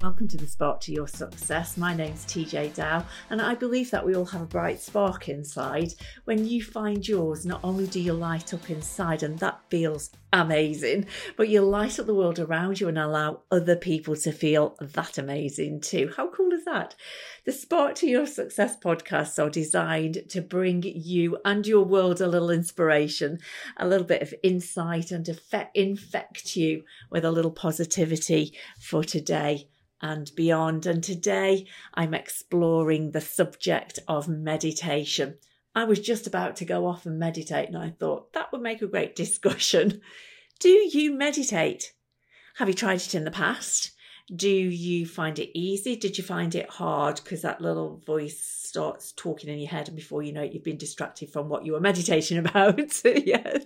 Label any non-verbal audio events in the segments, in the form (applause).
Welcome to the Spark to Your Success. My name's TeeJay Dow, and I believe that we all have a bright spark inside. When you find yours, not only do you light up inside, and that feels amazing, but you light up the world around you and allow other people to feel that amazing too. How cool that? The Spark to Your Success podcasts are designed to bring you and your world a little inspiration, a little bit of insight, and infect you with a little positivity for today and beyond. And today I'm exploring the subject of meditation. I was just about to go off and meditate, and I thought that would make a great discussion. (laughs) Do you meditate? Have you tried it in the past? Do you find it easy? Did you find it hard? Because that little voice starts talking in your head, and before you know it, you've been distracted from what you were (laughs) meditating about. (laughs) yes.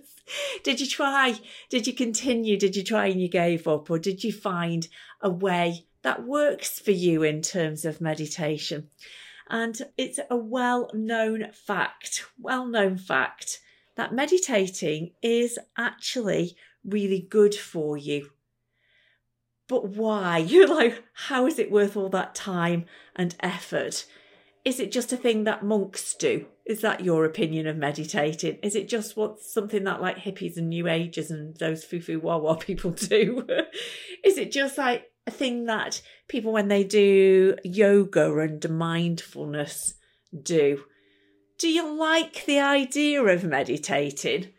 Did you try? Did you continue? Did you try and you gave up? Or did you find a way that works for you in terms of meditation. And it's a well known fact, well known fact, that meditating is actually really good for you. But why? (laughs) You're like, how is it worth all that time and effort? Is it just a thing that monks do? Is that your opinion of meditating? Is it just what something that like hippies and new agers and those foo foo wah wah (laughs) people do? (laughs) is it just like a thing that people, when they do yoga and mindfulness, do. Do you like the idea of meditating,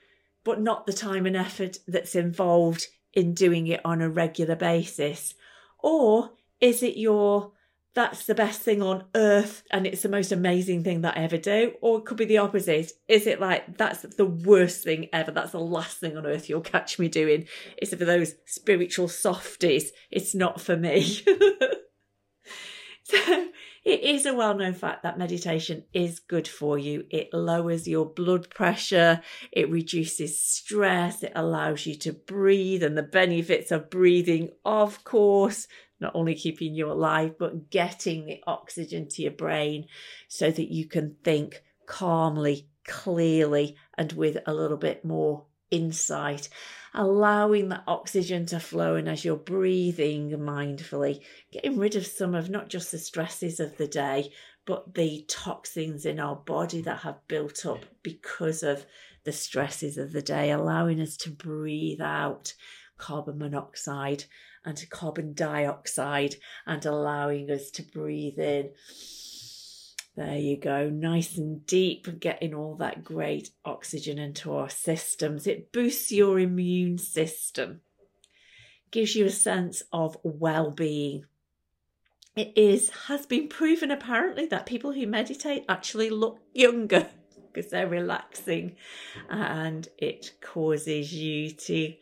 but not the time and effort that's involved in doing it on a regular basis? Or is it your that's the best thing on earth and it's the most amazing thing that I ever do. Or it could be the opposite. Is it like that's the worst thing ever? That's the last thing on earth you'll catch me doing. It's for those spiritual softies? It's not for me. (laughs) so it is a well known fact that meditation is good for you. It lowers your blood pressure, it reduces stress, it allows you to breathe, and the benefits of breathing, of course, not only keeping you alive, but getting the oxygen to your brain so that you can think calmly, clearly, and with a little bit more insight, allowing that oxygen to flow. And as you're breathing mindfully, getting rid of some of not just the stresses of the day, but the toxins in our body that have built up because of the stresses of the day, allowing us to breathe out carbon monoxide and carbon dioxide and allowing us to breathe in. There you go, nice and deep, getting all that great oxygen into our systems. It boosts your immune system, gives you a sense of well being. It is has been proven apparently that people who meditate actually look younger (laughs) because they're relaxing and it causes you to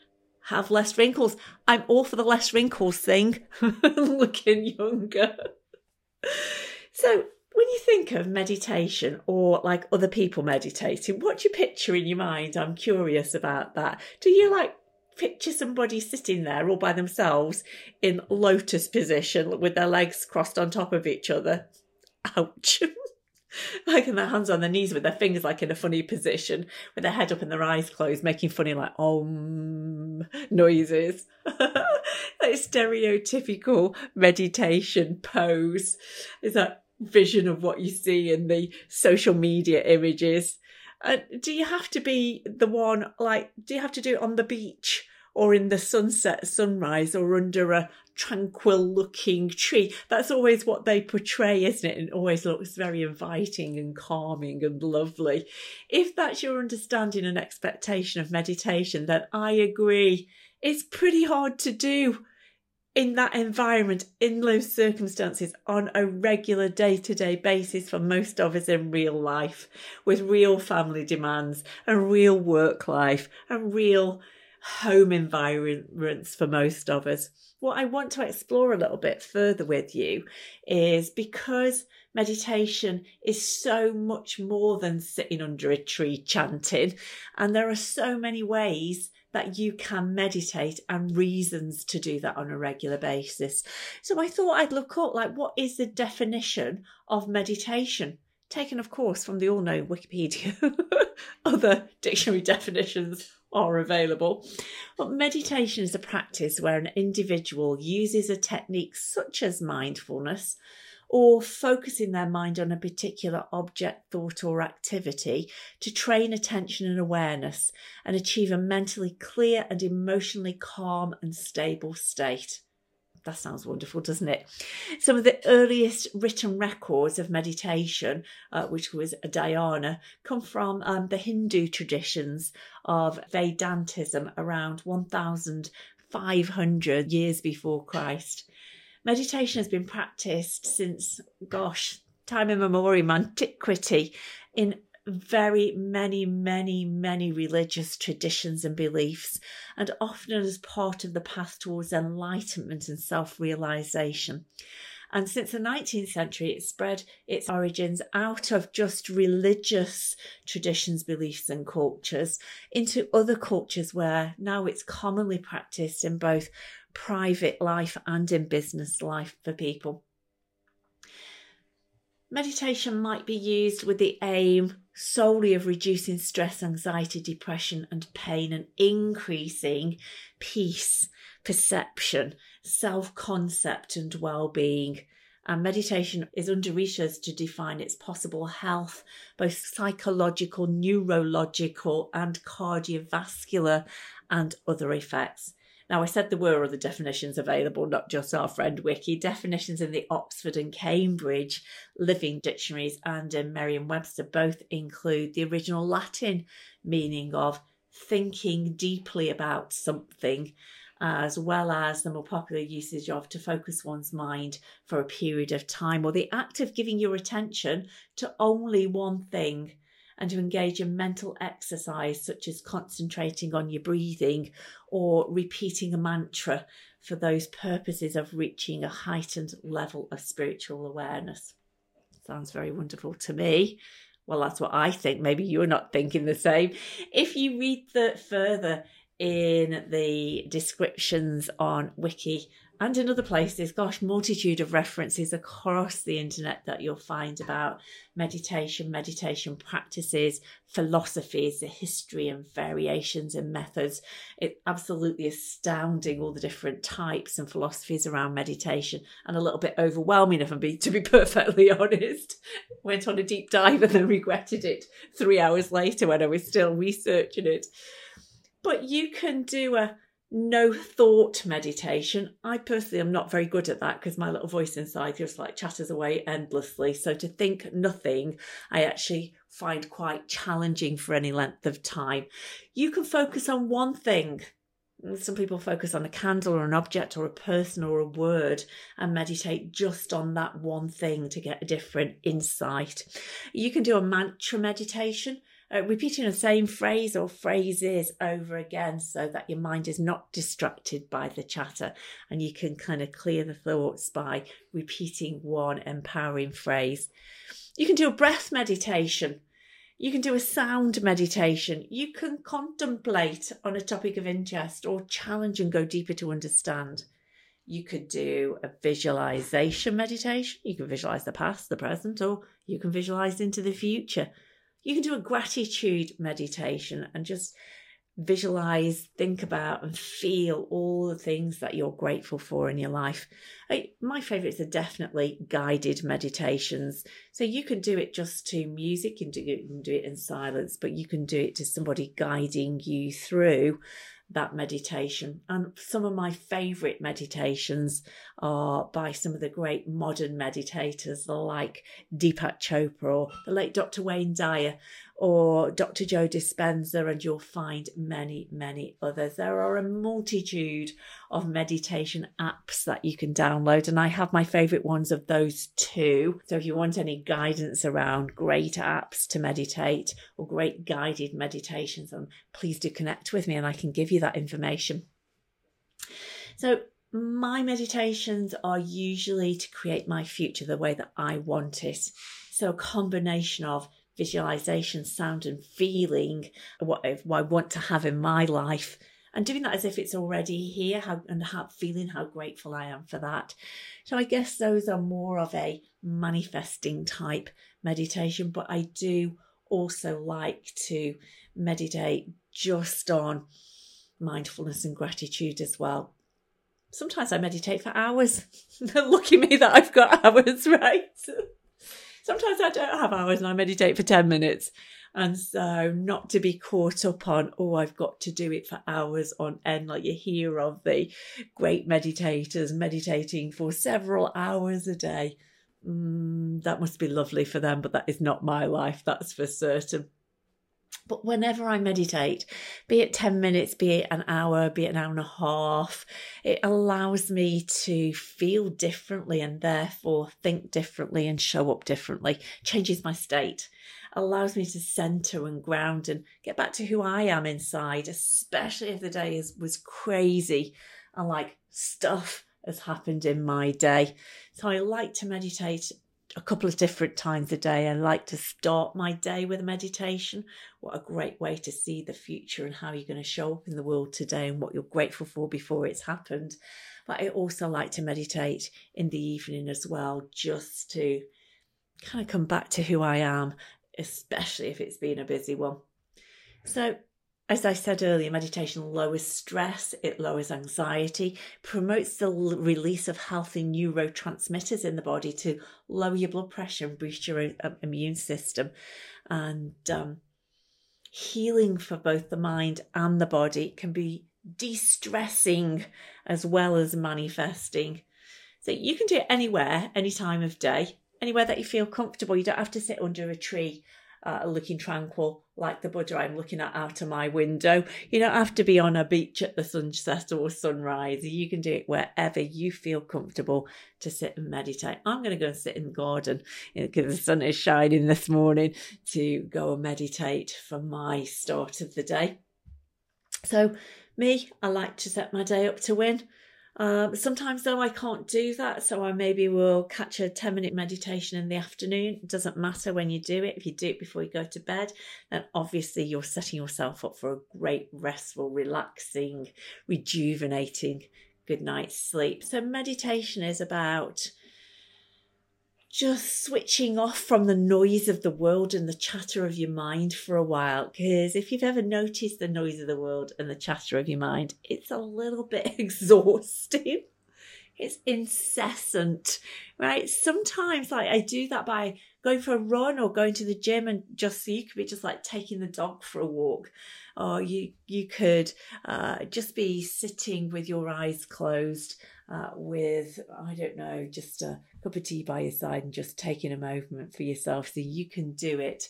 have less wrinkles. I'm all for the less wrinkles thing, (laughs) looking younger. So, when you think of meditation or like other people meditating, what do you picture in your mind? I'm curious about that. Do you like picture somebody sitting there all by themselves in lotus position with their legs crossed on top of each other? Ouch. (laughs) like in their hands on their knees with their fingers like in a funny position with their head up and their eyes closed making funny like om noises (laughs) like stereotypical meditation pose is that vision of what you see in the social media images uh, do you have to be the one like do you have to do it on the beach or in the sunset sunrise or under a tranquil looking tree. That's always what they portray, isn't it? And it always looks very inviting and calming and lovely. If that's your understanding and expectation of meditation, then I agree. It's pretty hard to do in that environment, in those circumstances, on a regular day to day basis for most of us in real life, with real family demands and real work life and real home environments for most of us. What I want to explore a little bit further with you is because meditation is so much more than sitting under a tree chanting, and there are so many ways that you can meditate and reasons to do that on a regular basis. So I thought I'd look up like what is the definition of meditation? Taken, of course, from the all known Wikipedia. (laughs) other dictionary definitions are available. But meditation is a practice where an individual uses a technique such as mindfulness or focusing their mind on a particular object, thought, or activity to train attention and awareness and achieve a mentally clear and emotionally calm and stable state. That sounds wonderful, doesn't it? Some of the earliest written records of meditation, uh, which was a dhyana, come from um, the Hindu traditions of Vedantism around 1,500 years before Christ. Meditation has been practiced since, gosh, time immemorial, antiquity, in very many, many, many religious traditions and beliefs, and often as part of the path towards enlightenment and self realization. And since the 19th century, it spread its origins out of just religious traditions, beliefs, and cultures into other cultures where now it's commonly practiced in both private life and in business life for people. Meditation might be used with the aim solely of reducing stress, anxiety, depression, and pain and increasing peace, perception, self concept, and well being. And meditation is under research to define its possible health, both psychological, neurological, and cardiovascular, and other effects. Now, I said there were other definitions available, not just our friend Wiki. Definitions in the Oxford and Cambridge Living Dictionaries and in Merriam Webster both include the original Latin meaning of thinking deeply about something, as well as the more popular usage of to focus one's mind for a period of time, or the act of giving your attention to only one thing and to engage in mental exercise such as concentrating on your breathing or repeating a mantra for those purposes of reaching a heightened level of spiritual awareness. Sounds very wonderful to me. Well, that's what I think. Maybe you're not thinking the same. If you read the further in the descriptions on Wiki and in other places, gosh, multitude of references across the internet that you'll find about meditation, meditation practices, philosophies, the history and variations and methods. It's absolutely astounding all the different types and philosophies around meditation and a little bit overwhelming if I'm being to be (laughs) perfectly honest. Went on a deep dive and then regretted it three hours later when I was still researching it. But you can do a no thought meditation. I personally am not very good at that because my little voice inside just like chatters away endlessly. So to think nothing, I actually find quite challenging for any length of time. You can focus on one thing. Some people focus on a candle or an object or a person or a word and meditate just on that one thing to get a different insight. You can do a mantra meditation uh, repeating the same phrase or phrases over again so that your mind is not distracted by the chatter and you can kind of clear the thoughts by repeating one empowering phrase. You can do a breath meditation. You can do a sound meditation. You can contemplate on a topic of interest or challenge and go deeper to understand. You could do a visualization meditation. You can visualize the past, the present, or you can visualize into the future. You can do a gratitude meditation and just visualize, think about, and feel all the things that you're grateful for in your life. My favorites are definitely guided meditations. So you can do it just to music, you can do it, you can do it in silence, but you can do it to somebody guiding you through that meditation. And some of my favorite meditations are by some of the great modern meditators like Deepak Chopra or the late Dr. Wayne Dyer or Dr. Joe Dispenza, and you'll find many, many others. There are a multitude of meditation apps that you can download, and I have my favorite ones of those two. So if you want any guidance around great apps to meditate or great guided meditations, then please do connect with me and I can give you that information. So my meditations are usually to create my future the way that I want it. So a combination of visualization, sound, and feeling what I want to have in my life. And doing that as if it's already here how, and how, feeling how grateful I am for that. So I guess those are more of a manifesting type meditation, but I do also like to meditate just on mindfulness and gratitude as well. Sometimes I meditate for hours. (laughs) Lucky me that I've got hours, (laughs) right? Sometimes I don't have hours and I meditate for 10 minutes. And so, not to be caught up on, oh, I've got to do it for hours on end, like you hear of the great meditators meditating for several hours a day. Mm, that must be lovely for them, but that is not my life, that's for certain. But whenever I meditate, be it 10 minutes, be it an hour, be it an hour and a half, it allows me to feel differently and therefore think differently and show up differently, changes my state, allows me to center and ground and get back to who I am inside, especially if the day is, was crazy and like stuff has happened in my day. So I like to meditate a couple of different times a day. I like to start my day with a meditation. What a great way to see the future and how you're going to show up in the world today and what you're grateful for before it's happened. But I also like to meditate in the evening as well, just to kind of come back to who I am, especially if it's been a busy one. So as I said earlier, meditation lowers stress, it lowers anxiety, promotes the release of healthy neurotransmitters in the body to lower your blood pressure and boost your um, immune system. And um, healing for both the mind and the body can be de stressing as well as manifesting. So you can do it anywhere, any time of day, anywhere that you feel comfortable. You don't have to sit under a tree uh, looking tranquil like the Buddha I'm looking at out of my window. You don't have to be on a beach at the sunset or sunrise. You can do it wherever you feel comfortable to sit and meditate. I'm going to go and sit in the garden because the sun is shining this morning to go and meditate for my start of the day. So, me, I like to set my day up to win. Um, sometimes though I can't do that, so I maybe will catch a 10 minute meditation in the afternoon. It doesn't matter when you do it. If you do it before you go to bed, then obviously you're setting yourself up for a great, restful, relaxing, rejuvenating good night's sleep. So meditation is about just switching off from the noise of the world and the chatter of your mind for a while. Because if you've ever noticed the noise of the world and the chatter of your mind, it's a little bit (laughs) exhausting. It's incessant, right? Sometimes, like I do that by going for a run or going to the gym, and just so you could be just like taking the dog for a walk, or you you could uh, just be sitting with your eyes closed uh, with, I don't know, just a cup of tea by your side and just taking a moment for yourself so you can do it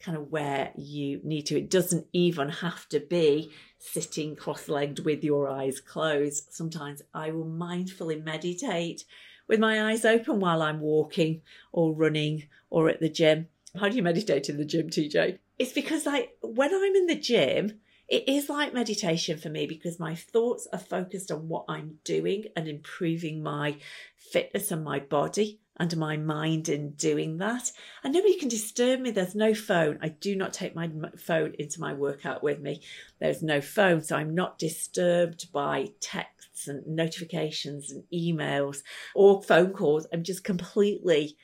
kind of where you need to. It doesn't even have to be sitting cross legged with your eyes closed. Sometimes I will mindfully meditate with my eyes open while I'm walking or running or at the gym. How do you meditate in the gym, TeeJay? It's because like when I'm in the gym, it is like meditation for me because my thoughts are focused on what I'm doing and improving my fitness and my body and my mind in doing that. And nobody can disturb me. There's no phone. I do not take my phone into my workout with me. There's no phone. So I'm not disturbed by texts and notifications and emails or phone calls. I'm just completely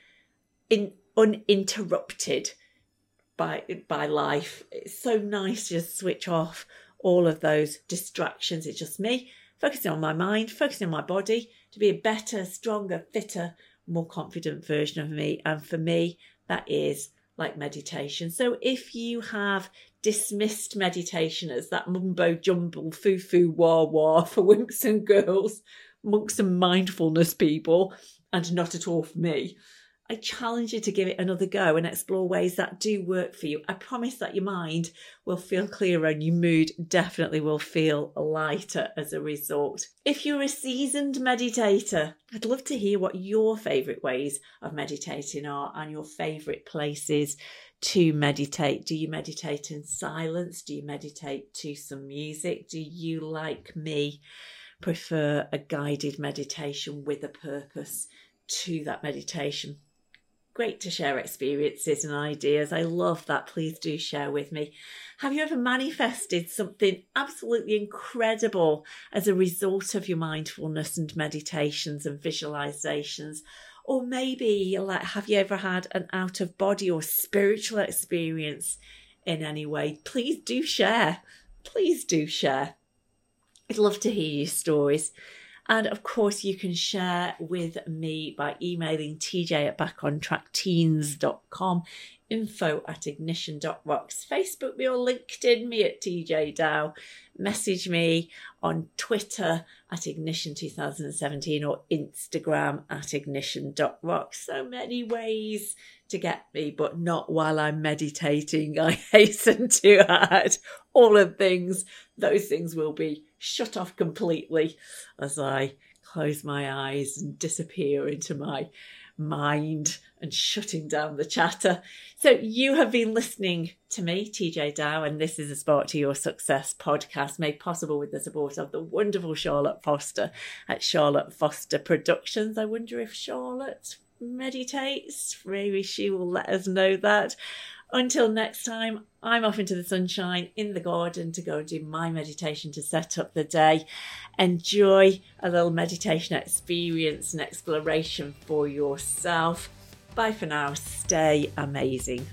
in, uninterrupted by by life. It's so nice to just switch off all of those distractions. It's just me focusing on my mind, focusing on my body to be a better, stronger, fitter, more confident version of me. And for me, that is like meditation. So if you have dismissed meditation as that mumbo jumbo foo foo wah wah for wimps and girls, monks and mindfulness people, and not at all for me, I challenge you to give it another go and explore ways that do work for you. I promise that your mind will feel clearer and your mood definitely will feel lighter as a result. If you're a seasoned meditator, I'd love to hear what your favourite ways of meditating are and your favourite places to meditate. Do you meditate in silence? Do you meditate to some music? Do you, like me, prefer a guided meditation with a purpose to that meditation? Great to share experiences and ideas. I love that. Please do share with me. Have you ever manifested something absolutely incredible as a result of your mindfulness and meditations and visualizations? Or maybe, like, have you ever had an out of body or spiritual experience in any way? Please do share. Please do share. I'd love to hear your stories. And of course, you can share with me by emailing tj at backontrackteens.com, info at ignition.rocks, Facebook me or LinkedIn me at TeeJay Dow, message me on Twitter at ignition 2017 or Instagram at ignition.rocks. So many ways to get me, but not while I'm meditating. (laughs) I hasten to add all of things. Those things will be shut off completely as I close my eyes and disappear into my mind and shutting down the chatter. So, you have been listening to me, TeeJay Dow, and this is a Spark to Your Success podcast made possible with the support of the wonderful Charlotte Foster at Charlotte Foster Productions. I wonder if Charlotte meditates. Maybe she will let us know that. Until next time, I'm off into the sunshine in the garden to go and do my meditation to set up the day. Enjoy a little meditation experience and exploration for yourself. Bye for now. Stay amazing.